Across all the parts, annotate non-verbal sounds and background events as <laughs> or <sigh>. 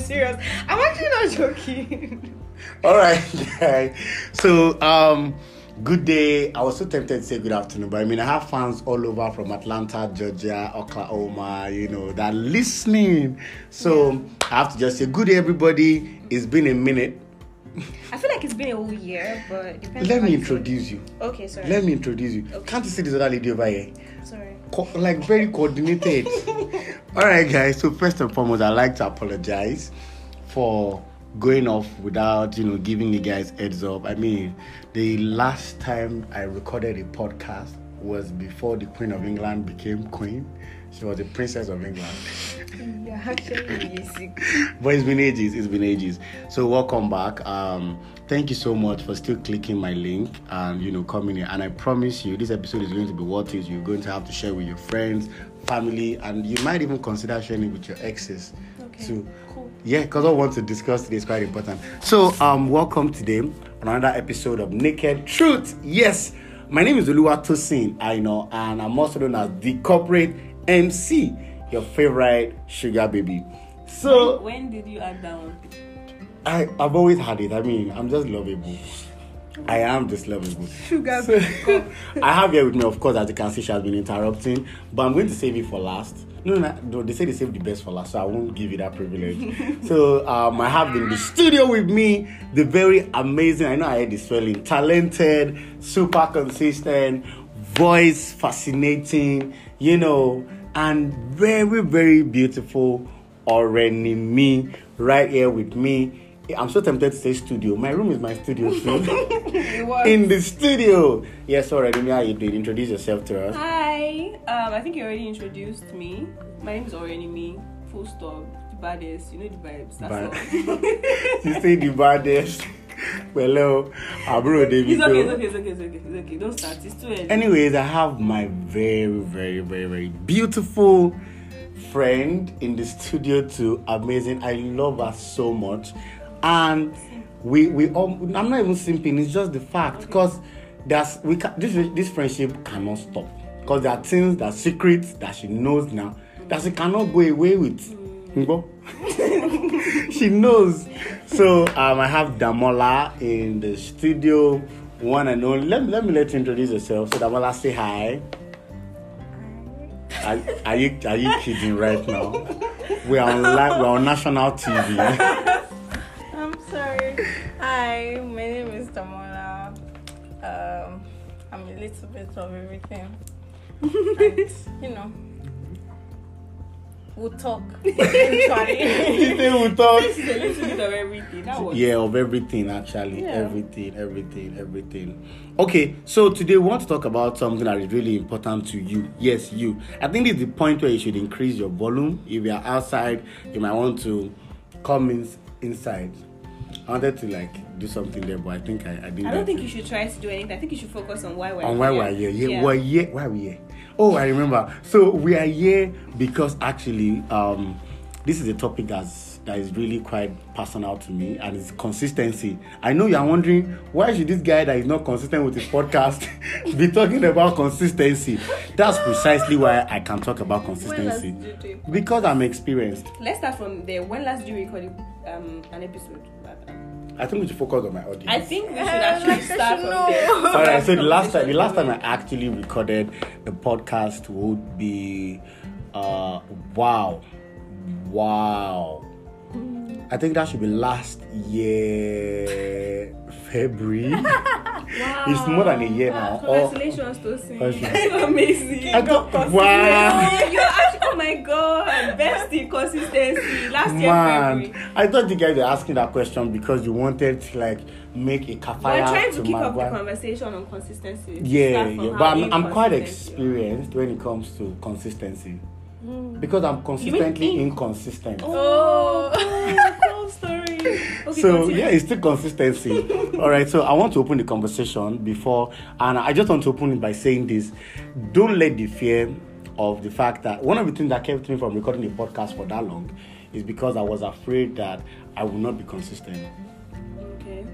serious. I'm actually not joking. All right, <laughs> guys. So, um, good day. I was so tempted to say good afternoon, but I mean, I have fans all over from Atlanta, Georgia, Oklahoma, you know, that are listening. So, yeah. I have to just say good day, everybody. It's been a minute. I feel like it's been a whole year, but let me introduce you. Okay, sorry. Let me introduce you. Okay. Can't you see this other lady over here? Co- like very coordinated. <laughs> All right, guys. So first and foremost, I'd like to apologize for going off without you know giving you guys heads up. I mean, the last time I recorded a podcast was before the Queen of England became Queen. She was the Princess of England. Actually, but it's been ages. It's been ages. So welcome back. Um, thank you so much for still clicking my link and you know coming here. And I promise you, this episode is going to be worth it. You're going to have to share with your friends, family, and you might even consider sharing it with your exes. Okay. So, cool. Yeah, because I want to discuss today is quite important. So, um, welcome today on another episode of Naked Truth. Yes, my name is Oluwatosin I know, and I'm also known as the corporate MC, your favorite sugar baby. So when, when did you add that one? I, I've always had it. I mean, I'm just lovable. I am just lovable. Sugar so, <laughs> I have here with me, of course, as you can see, she has been interrupting, but I'm going to save it for last. No, no, no, they say they save the best for last, so I won't give you that privilege. <laughs> so um, I have in the studio with me the very amazing, I know I had this spelling, talented, super consistent, voice fascinating, you know, and very, very beautiful me right here with me. I'm so tempted to say studio. My room is my studio. <laughs> In the studio. Yes, already. Me, how you doing? Introduce yourself to us. Hi. Um, I think you already introduced me. My name is me. Full stop. The baddest. You know the vibes. That's Bad. all. <laughs> you say the baddest. <laughs> Hello, Abro David. It's okay, it's okay, it's okay, it's okay, it's okay. Don't start. It's too early. Anyways, I have my very, very, very, very beautiful friend in the studio too. Amazing. I love her so much. And we we all, I'm not even simping, it's just the fact because okay. there's we can, this this friendship cannot stop. Because there are things that secrets that she knows now that she cannot go away with. Mm. <laughs> she knows. So um, I have Damola in the studio, one and only. Let, let me let you introduce yourself. So Damola, say hi. Are, are you are you kidding right now? We are on live, we're on national TV. I'm sorry. Hi, my name is Damola. Um, I'm a little bit of everything. And, you know we'll talk. <laughs> you say we'll talk. This is a little bit of everything. That was... Yeah, of everything actually. Yeah. Everything, everything, everything. Okay, so today we want to talk about something that is really important to you. Yes, you. I think it's the point where you should increase your volume. If you are outside, you might want to come in, inside. I wanted to like do something there, but I think I, I didn't. I don't think you should try to do anything. I think you should focus on why we're on here. why we're here. Yeah, yeah. We're here. Why we here? Oh, I remember. So we are here because actually, um, this is a topic that's that is really quite personal to me, and it's consistency. I know you are wondering why should this guy that is not consistent with his podcast <laughs> be talking about consistency. That's precisely why I can talk about consistency because I'm experienced. Let's start from there. When last did you record um, an episode? I think we should focus on my audience. I think we should actually <laughs> start from there. All right. So the last time, the last time I actually recorded the podcast would be, uh, wow, wow. I think that should be last year February. <laughs> wow. It's more than a year now. Congratulations, oh, Tosin. <laughs> amazing. I got, wow. <laughs> You're actually, oh my god, best in consistency. Last year Man, February. I thought you guys were asking that question because you wanted to like make a kafaya. We're trying to, to keep up the conversation on consistency. Yeah, yeah. but I'm, I'm quite experienced when it comes to consistency. Mm. Because I'm consistently inconsistent. Oh, oh so yeah, it's still consistency. <laughs> All right. So I want to open the conversation before, and I just want to open it by saying this: Don't let the fear of the fact that one of the things that kept me from recording a podcast for that long is because I was afraid that I would not be consistent. Okay.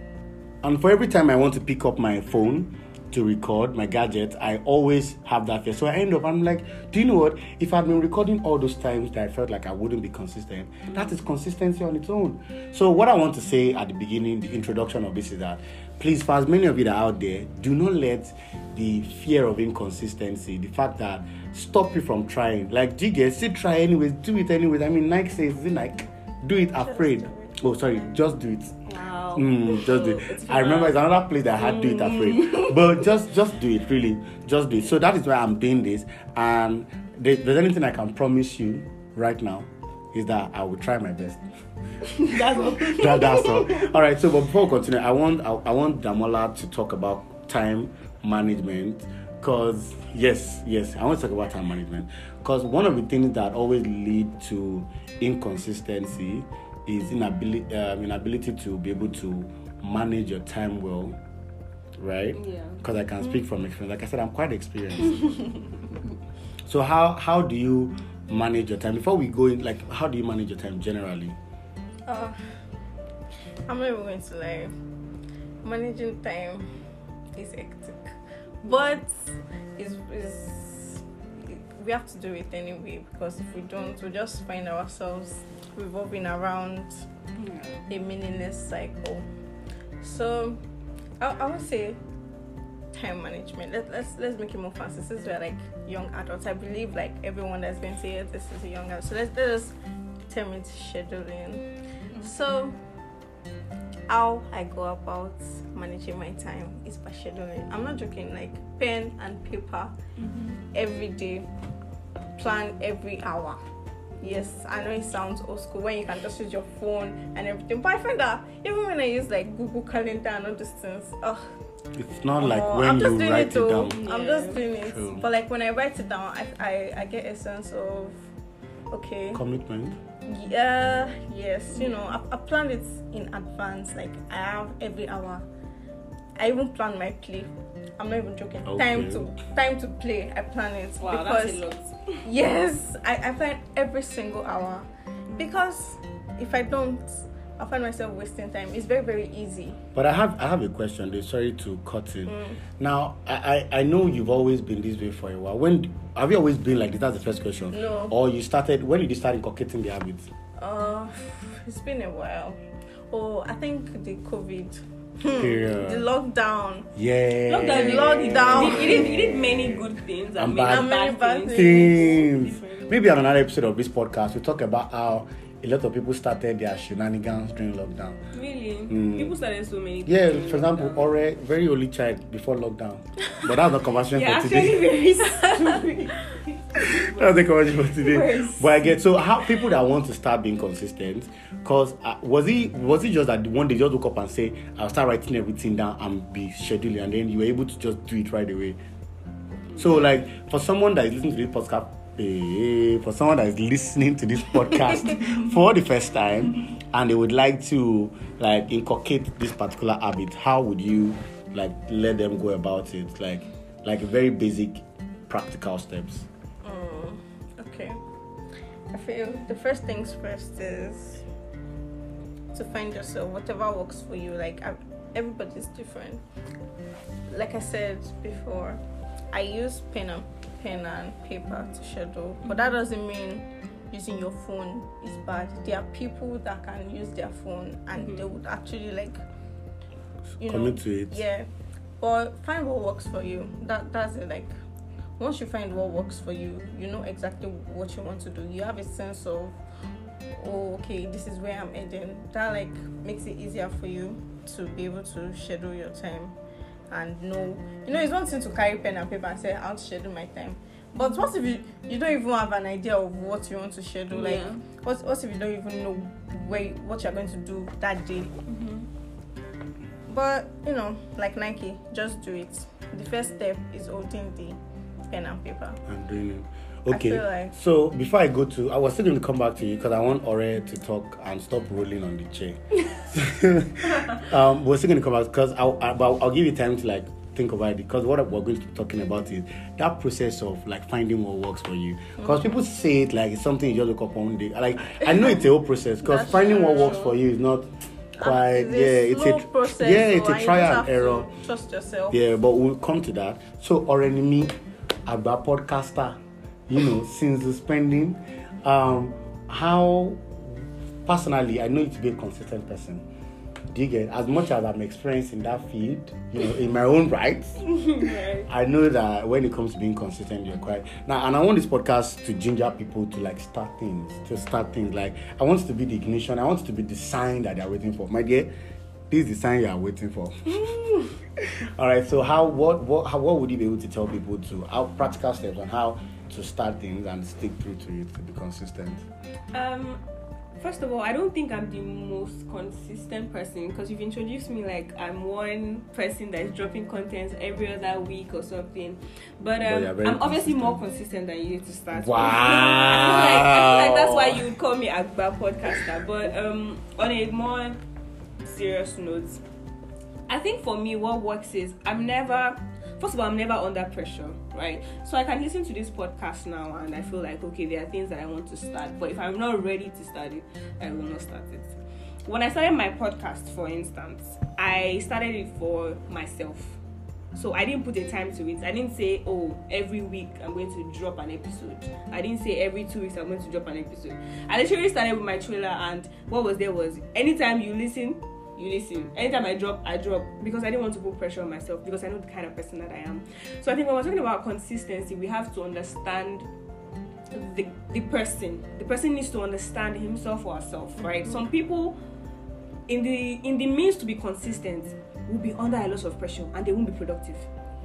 And for every time I want to pick up my phone to record my gadget, I always have that fear. So I end up, I'm like, do you know what? If I've been recording all those times that I felt like I wouldn't be consistent, that is consistency on its own. So what I want to say at the beginning, the introduction of this is that please, for as many of you that are out there, do not let the fear of inconsistency, the fact that stop you from trying. Like Jigga, still try anyways, do it anyways. I mean, Nike says, like, do it afraid. Oh, sorry, just do it. Mm, just do it. I remember it's another place that I had do it afraid. But just just do it, really. Just do it. So that is why I'm doing this. And there- there's anything I can promise you right now is that I will try my best. <laughs> That's all. <laughs> that, that's all. All right. So, but before we continue, I want I, I want Damola to talk about time management. Cause yes, yes, I want to talk about time management. Cause one of the things that always lead to inconsistency is inability um, inability to be able to manage your time well, right? Yeah. Because I can speak from experience. Like I said, I'm quite experienced. <laughs> so how how do you manage your time? Before we go in, like how do you manage your time generally? Uh, I'm not even going to lie. Managing time is hectic, but is is we have to do it anyway because if we don't, we just find ourselves revolving around hmm. a meaningless cycle. So, I, I would say time management. Let, let's let's make it more fancy. Since we're like young adults, I believe like everyone that's going to say this is a young adult. So let's let us term it scheduling. So, how I go about managing my time is by scheduling. I'm not joking. Like pen and paper mm-hmm. every day, plan every hour. Yes, I know it sounds old school when you can just use your phone and everything. But I find that even when I use like Google Calendar and all these things, oh, It's not like Oh, when I'm just you doing write it, it, down. I'm Yeah. just doing it. True. But like when I write it down, I, I, I get a sense of okay. Commitment. Yeah, yes. You know, I, I planned it in advance. Like I have every hour. I even plan my play. I'm not even joking. Time to time to play. I plan it Wow, because that's a lot. yes, I, I plan every single hour because if I don't, I find myself wasting time. It's very very easy. But I have I have a question. Though. Sorry to cut in. Mm. Now I, I I know you've always been this way for a while. When have you always been like this? That's the first question. No. Or you started when did you start inculcating the habit? Uh, it's been a while. Oh, I think the COVID, Period. the lockdown. Yeah. Lockdown, Lockdown. It did, it did many good things and, And many bad And many bad, things. Things. Maybe on another episode of this podcast, we talk about how a lot of people started their shenanigans during lockdown. Really? Mm. People started so many Yeah, for example, lockdown. Ore, very early child before lockdown. But that's not conversation Yeah, <laughs> for today. very. That's the conversation for today. But I get so how people that want to start being consistent, cause uh, was it was it just that the one day just woke up and say I'll start writing everything down and be scheduling, and then you were able to just do it right away. So like for someone that is listening to this podcast, eh, for someone that is listening to this podcast <laughs> for the first time, and they would like to like inculcate this particular habit, how would you like let them go about it? Like like very basic practical steps. Mm, okay. I feel the first things first is to find yourself, whatever works for you. Like everybody's different. Like I said before, I use pen and pen and paper to schedule, but that doesn't mean using your phone is bad. There are people that can use their phone and mm-hmm. they would actually like you know Commit to it. yeah. But find what works for you. That that's it like once you find what works for you you know exactly what you want to do. You have a sense of oh okay this is where i'm heading. That like makes it easier for you to be able to schedule your time and know you know it's one thing to carry pen and paper and say i want to schedule my time but what if you you don't even have an idea of what you want to schedule like Yeah. what, what if you don't even know where what you're going to do that day Mhm. but you know, like Nike, just do it. The first step is holding the pen and paper. I'm doing it. Okay. like- So before I go to, I was still going to come back to you because I want Ore to talk and stop rolling on the chair. <laughs> um, we're still going to come back because I'll, I, but I'll give you time to like think about it because what we're going to be talking about is that process of like finding what works for you. Because people say it like it's something you just wake up one day. Like I know it's a whole process because finding what works for you is not. quite a yeah it's a process yeah it's a trial and error trust yourself yeah but we'll come to that so me agba podcaster you know since the spending um how personally i know you to be a consistent person do you get as much as i'm experienced in that field you know in my own rights <laughs> Right. I know that when it comes to being consistent, you're quite now. And I want this podcast to ginger people to like start things, to start things. Like I want it to be the ignition. I want it to be the sign that they're waiting for. My dear, this is the sign you are waiting for. <laughs> All right. So how what what how, what would you be able to tell people to how practical steps on how to start things and stick through to it to be consistent? Um, first of all, I don't think I'm the most consistent person because you've introduced me like I'm one person that is dropping content every other week or something. But But um, you're I'm obviously more consistent. consistent than you to start. <laughs> Wow. I feel like I feel like that's why you would call me Agba podcaster. But um, on a more serious note, I think for me, what works is I'm never, first of all, I'm never under pressure, right? So I can listen to this podcast now and I feel like, okay, there are things that I want to start, but if I'm not ready to start it, I will not start it. When I started my podcast, for instance, I started it for myself. So I didn't put a time to it. I didn't say, oh, every week I'm going to drop an episode. I didn't say every two weeks I'm going to drop an episode. I literally started with my trailer, and what was there was anytime you listen, you listen. Anytime I drop, I drop because I didn't want to put pressure on myself because I know the kind of person that I am. So I think when we're talking about consistency, we have to understand the the person. The person needs to understand himself or herself, right? Mm-hmm. Some people in the in the means to be consistent will be under a lot of pressure and they won't be productive.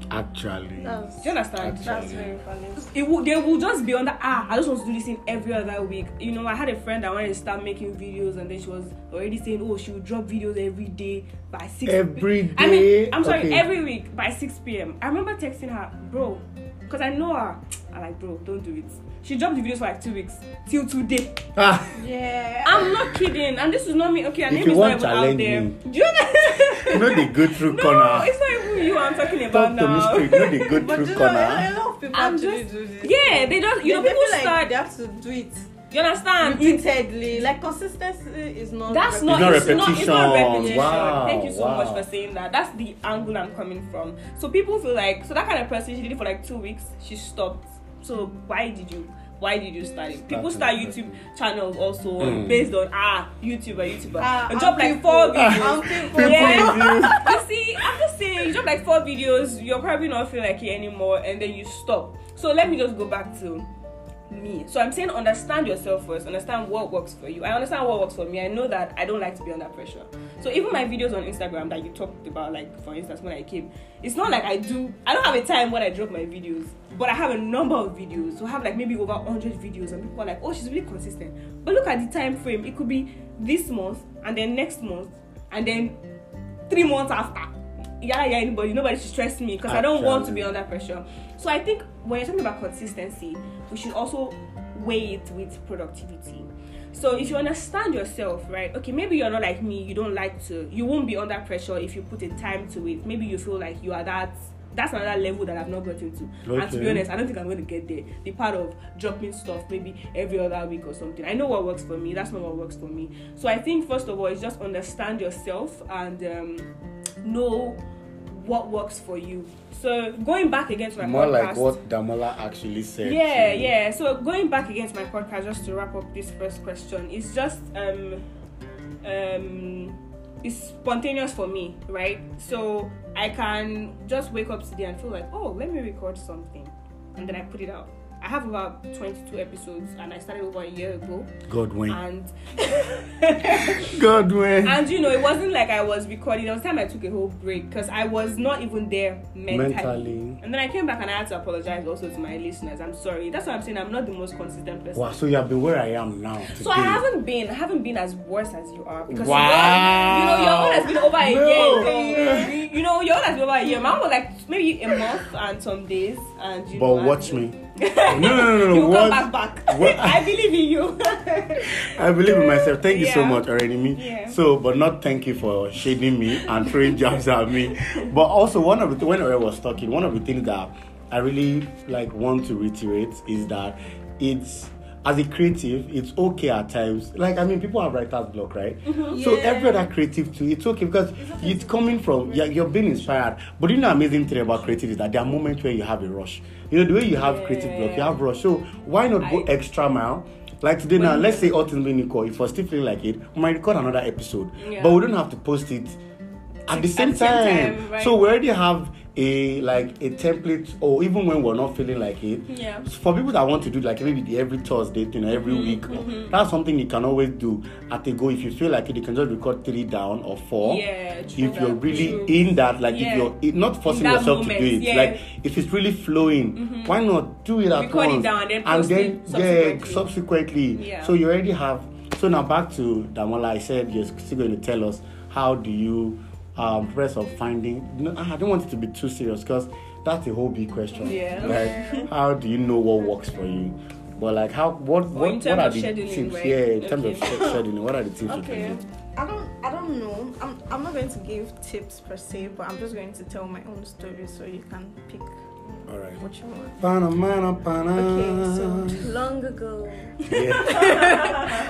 Actually, that's, Do you understand? that's very funny it will, they will just be under ah I just want to do this thing every other week. You know, I had a friend that wanted to start making videos and then she was already saying, Oh, she will drop videos every day by six Every I mean day? I'm sorry, Okay. every week by six PM. I remember texting her, bro, because I know her. I'm like, bro, don't do it. She dropped the videos for like two weeks till today. ah, yeah I'm not kidding, and this is not me. Okay, her If name you is want not even out there. me. Do you know? you know the good through <laughs> no, corner. it's not even you I'm talking about Talk to me now. straight. You know the good <laughs> but through you know, corner. a lot of people I'm actually just- do this Yeah, they just you know They people feel like start. they have to do it You understand? Repeatedly like consistency is not That's not, not it's not, it's not repetition. repetition. Wow, Thank you so wow. much for saying that. That's the angle I'm coming from. So people feel like so that kind of person she did it for like two weeks, she stopped. So why did you why did you start it? People start YouTube channels also Mm. based on ah YouTuber, YouTuber. Ah, and drop like people. four And videos. people. Yeah. <laughs> you see, I'm just saying, you drop like four videos, you'll probably not feel like it anymore, and then you stop. So let me just go back to me. So I'm saying understand yourself first, understand what works for you. I understand what works for me. I know that I don't like to be under pressure. So even my videos on Instagram that you talked about, like for instance when I came, it's not like I do I don't have a time when I drop my videos, but I have a number of videos. So I have like maybe over 100 videos, and people are like, oh, she's really consistent. But look at the time frame. It could be this month, and then next month, and then three months after. Yeah, yeah, anybody, nobody should stress me because I don't want to be under pressure. So I think when you're talking about consistency, we should also weigh it with productivity. So if you understand yourself, right? Okay, maybe you're not like me. You don't like to. You won't be under pressure if you put a time to it. Maybe you feel like you are that. That's another level that I've not gotten to. And to be honest, I don't think I'm going to get there. The part of dropping stuff maybe every other week or something. I know what works for me. That's not what works for me. So I think first of all, is just understand yourself and um, know what works for you. So going back against my More podcast, like what Damola actually said. yeah yeah so going back against my podcast just to wrap up this first question it's just um um it's spontaneous for me right so i can just wake up today and feel like oh let me record something and then i put it out i have about 22 episodes and i started over a year ago Godwin. and <laughs> <laughs> Godwin. and you know it wasn't like i was recording there was time i took a whole break because i was not even there mentally. Mentally. and then i came back and i had to apologize also to my listeners i'm sorry that's what i'm saying i'm not the most consistent person Wow, so you have been where I am now. so I haven't been, I haven't been as worse as you are because Wow. you know, you know your own has been over a No. year. You, know your been over a year. Mine was like maybe a month and some days, and you. But know, watch me. <laughs> No, no, no, no, you What? come back back. what- <laughs> I believe in you. I believe in myself. Thank you so Yeah. much, already me. Yeah. So, but not thank you for shading me and throwing jabs at me. But also, one of the when I was talking, one of the things that I really like want to reiterate is that it's as a creative, it's okay at times. Like I mean, people have writer's block, right? Mm-hmm. So Yeah. every other creative too, it's okay because it's coming from you're, you're being inspired. But you know, amazing thing about creative is that there are moments where you have a rush. You know, the way you have creative block, you have rush. So why not go I- extra mile? Like today now, let's say all things being equal, if we're still feeling like it, we might record another episode, Yeah. but we don't have to post it at the same the same time. time, right. So we already have a like a template, or even when we're not feeling like it, Yeah. for people that want to do like maybe the every Thursday, you know, every mm-hmm, week, mm-hmm. that's something you can always do at a go. If you feel like it, you can just record three down or four. Yeah, true If you're really true. in that, like Yeah. if you're it, not forcing yourself to do it, yeah. like if it's really flowing, mm-hmm. why not do it at Record it down, then and then it yeah, subsequently. subsequently. Yeah. So you already have. So now back to Damola. I said you're still going to tell us how do you um process of finding. No, I don't want it to be too serious because that's a whole big question. Yeah. Like how do you know what works for you? But like how what what, what are the tips? right? Yeah, in terms of Okay. sch- scheduling, what are the tips you Okay. can do? I don't I don't know. I'm I'm not going to give tips per se, but I'm just going to tell my own story so you can pick All right. what you want. Okay, so long ago. yeah.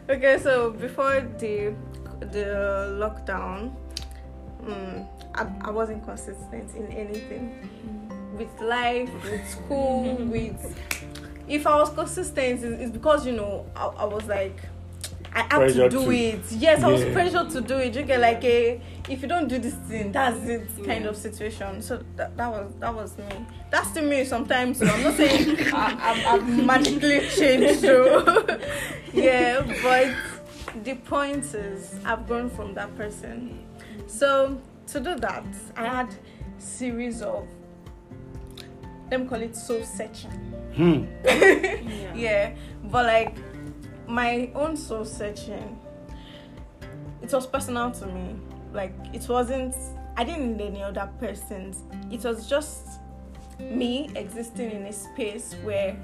<laughs> Okay, so before the the lockdown, mm, I, I wasn't consistent in anything with life, with school, <laughs> with. If I was consistent, it's, because you know I, I was like. I had to do to- it. Yes, I was Yeah. pressured to do it. You get like a if you don't do this thing, that's it kind Yeah. of situation. So that, that was that was me. That's still me sometimes. So I'm not saying <laughs> I, I've, I've magically <laughs> changed. So yeah, but the point is I've grown from that person. So to do that, I had series of let me call it soul searching. Hmm. Yeah. <laughs> Yeah, but like my own soul searching, it was personal to me. Like it wasn't. I didn't need any other person's. It was just me existing in a space where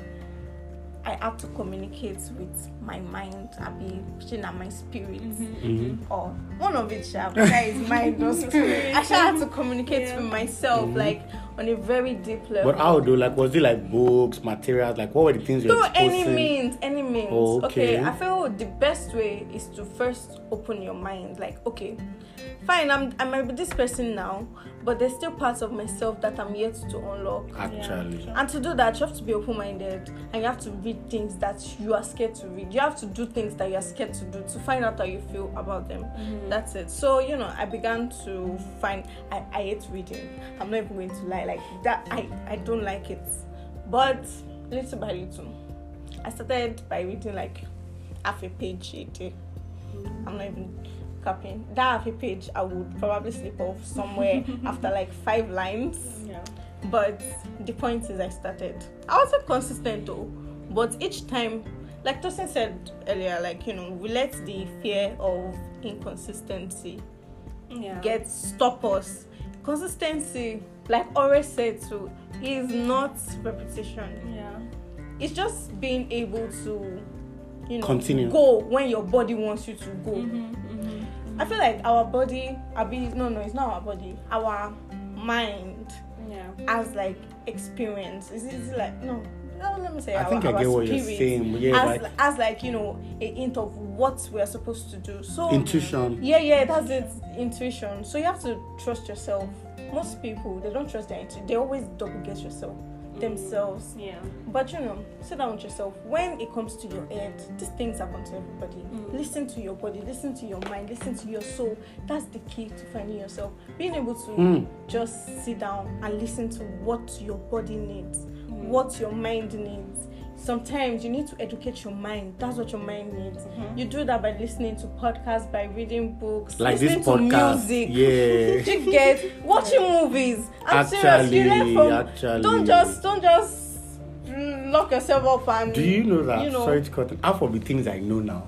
I had to communicate with my mind, I'll be pushing at my spirit, Mhm. or one of it, shall whether it's mind or spirit. I actually have to communicate Yeah. with myself, Mhm. like on a very deep level. But how do like was it like books, materials? Like what were the things you through any means any means Oh, okay. okay. i feel the best way is to first open your mind like okay fine i'm i might be this person now but there's still parts of myself that i'm yet to unlock Actually. and to do that you have to be open-minded and you have to read things that you are scared to read you have to do things that you are scared to do to find out how you feel about them. Mm-hmm. That's it. So you know i began to find I, I hate reading. I'm not even going to lie. Like that i i don't like it. But little by little i started by reading like half a page a day. Mm-hmm. I'm not even copying that half a page i would probably slip off somewhere <laughs> after like five lines. Yeah. but the point is, I started. I wasn't consistent though, but each time, like Tosin said earlier, like you know, we let the fear of inconsistency Yeah. get stop us. Consistency, like Ore said too, is not repetition. Yeah. It's just being able to, you know, Continue. go when your body wants you to go. Mhm, mhm. I feel like our body, I be no, no, it's not our body. Our mind Yeah. as like experience. Is it like no? No, let me say. I our, think I our get what you're saying. Yeah, As, like as like you know a hint of what we are supposed to do. So intuition. yeah, yeah, that's it. Intuition. So you have to trust yourself. Most people they don't trust their intuition. They always double guess yourself themselves. Yeah. But you know, sit down with yourself. When it comes to your head, these things happen to everybody. Mm. Listen to your body, listen to your mind, listen to your soul. That's the key to finding yourself. Being able to Hmm. just sit down and listen to what your body needs, Mm. what your mind needs. Sometimes you need to educate your mind. That's what your mind needs. Mhm. You do that by listening to podcasts, by reading books, Like listening to music. Yeah. <laughs> you get watching movies. I'm serious. You learn Actually, from. actually. Don't just don't just lock yourself up and. Do you know that? You know, Sorry to cut. Half of the things I know now.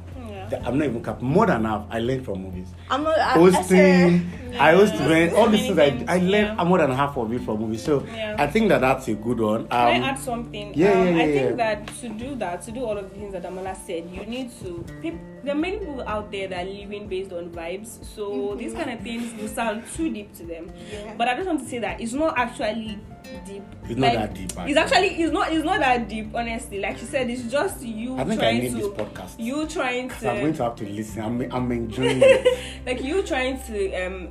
That I'm not even cap. More than half, I learned from movies. I'm not I, I Hosting, I host Yeah. events, all these things. I, I learned yeah. more than half of it from movies. So Yeah. I think that that's a good one. Um, Can I add something? yeah, um, yeah, yeah, I think that to do that, to do all of the things that Damola said, you need to. Peop, there are many people out there that are living based on vibes, so these kind of things will sound too deep to them. Yeah. But I just want to say that it's not actually deep. It's not Like, that deep. It's actually it's not it's not that deep, honestly. Like she said, it's just you I think I trying need this to podcast. you trying So I'm going to to have to listen. I'm, I'm enjoying <laughs> it. like you trying to um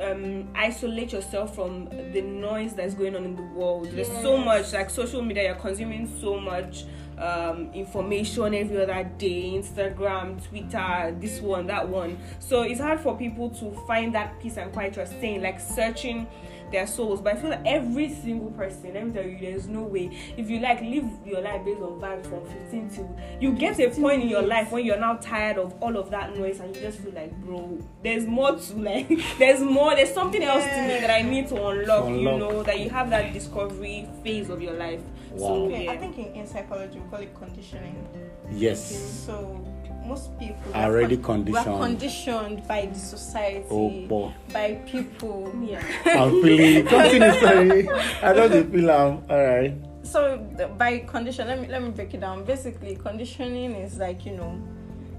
um isolate yourself from the noise that's going on in the world. There's so much like social media. You're consuming so much um information every other day instagram twitter this one that one so it's hard for people to find that peace and quiet you're saying like searching their souls but i feel like every single person let me tell you there's no way if you like live your life based on vibes from 15 to you get a point in your life when you're now tired of all of that noise and you just feel like bro there's more to <laughs> like there's more there's something else to me that i need to unlock, To you unlock. know that you have that discovery phase of your life Wow. so Okay, yeah I think in, in psychology we call it conditioning. Yes. So most people Are already con- conditioned. We're conditioned by the society, Oh, by people. yeah I'm feeling continue, sorry. I don't feel um alright. So the- by condition, let me let me break it down. Basically, conditioning is like you know.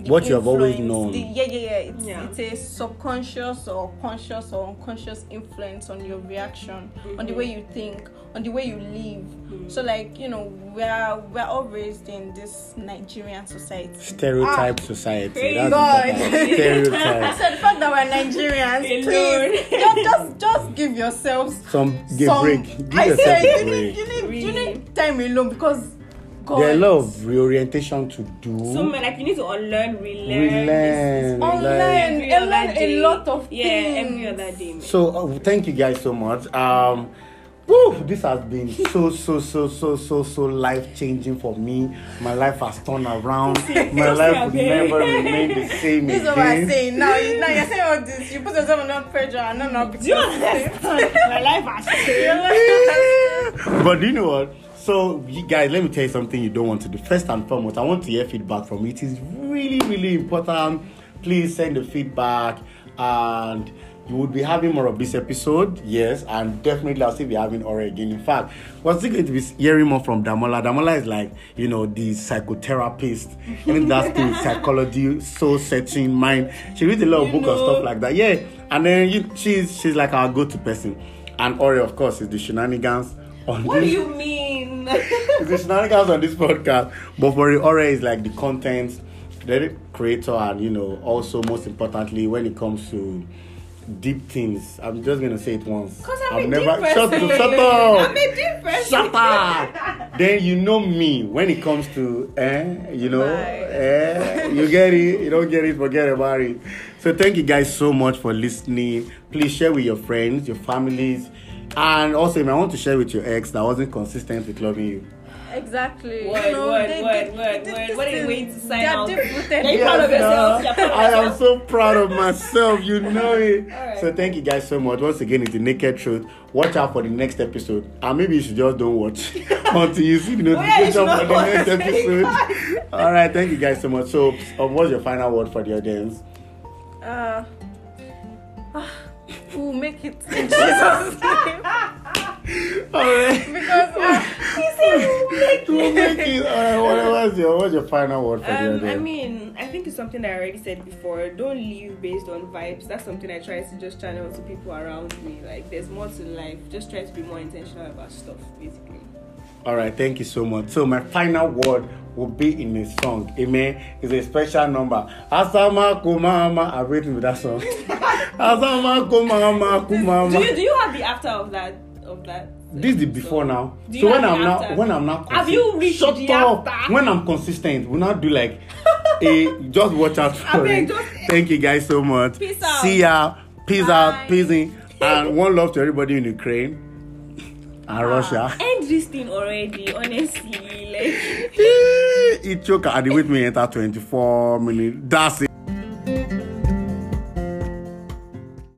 What you have always known. the- yeah, yeah, yeah. It's, Yeah. it's a subconscious or conscious or unconscious influence on your reaction, on the Mhm. way you think, on the way you live. Mhm. So, like you know, we're we're all raised in this Nigerian society. Stereotype society. Praise That's God. <laughs> Stereotype. said the fact that we're Nigerians, please just, just just give yourselves Some give some. break. Give I yourself said a you need, break. you need you need time alone because God. There are a lot of reorientation to do. So man, like you need to unlearn, relearn, Relearn, This- Unlearn, every unlearn a lot of yeah, things. every other day. Man. So uh, thank you guys so much. Um, woo, this has been so so so so so so life changing for me. My life has turned around. <laughs> My life again. never remain the <laughs> same This is what I'm again. saying. Now, you, now you're saying all this. You put yourself under pressure and not now Do you understand? My life has <laughs> changed. but you know what? So, you guys, let me tell you something you don't want to do. First and foremost, I want to hear feedback from you. It is really, really important. Please send the feedback, and you would be having more of this episode. Yes, and definitely I'll still be having Ora again. In fact, we're still going to be hearing more from Damola. Damola is like, you know, the psychotherapist, and that's the psychology, soul searching, mind. She reads a lot of You books and stuff like that. Yeah, and then you, she's she's like our go-to person. And Ori, of course, is the shenanigans on What do you mean? <laughs> The shenanigans on this podcast. But for Ori is like the content, the creator, and you know, also most importantly, when it comes to deep things. I'm just gonna say it once. Cause I'm I've a never deep shut, person. shut up. I'm a deep person. Shut up. <laughs> then you know me when it comes to eh, you know, eh, you get it, you don't get it, forget about it. So thank you guys so much for listening. Please share with your friends, your families, and also if I want to share with your ex that wasn't consistent with loving you. Exactly. Word, you know, word, they- word, they- word, this- word. this What are you is- waiting to sign they out? deep-rooted Are you proud of Yes, yourself? sir. You're proud of I am so proud of myself. You <laughs> know it. Alright. So thank you guys so much. Once again, it's the naked truth. Watch out for the next episode, and maybe you should just don't watch <laughs> until you see the you notification should not for the next episode. <laughs> All right, thank you guys so much. So, um, what's your final word for the audience? Uh, ah, we'll <laughs> make it in Jesus' name. All right, Because uh, we'll make it. All right, what, what's your what's your final word for the Um, audience? I mean, I think it's something that I already said before. Don't live based on vibes. That's something I try to just channel to people around me. Like, there's more to life. Just try to be more intentional about stuff, basically. All right, thank you so much. So my final word will be in a song. Amen. It's a special number. Asama kumama. I've written with that song. <laughs> Asama kumama Do you kumama. do you have the after of that of that? This is the before now. Do So when I'm now when I'm now Have you reached shut the up. after? When I'm consistent, we'll not do like a just watch out for it. just- Thank you guys so much. Peace out. See ya. Peace Bye. out. Peace in. And one love to everybody in Ukraine Ah. and Russia. End this thing already, honestly. Like. <laughs> it choke and the wait me enter 24 minutes. That's it.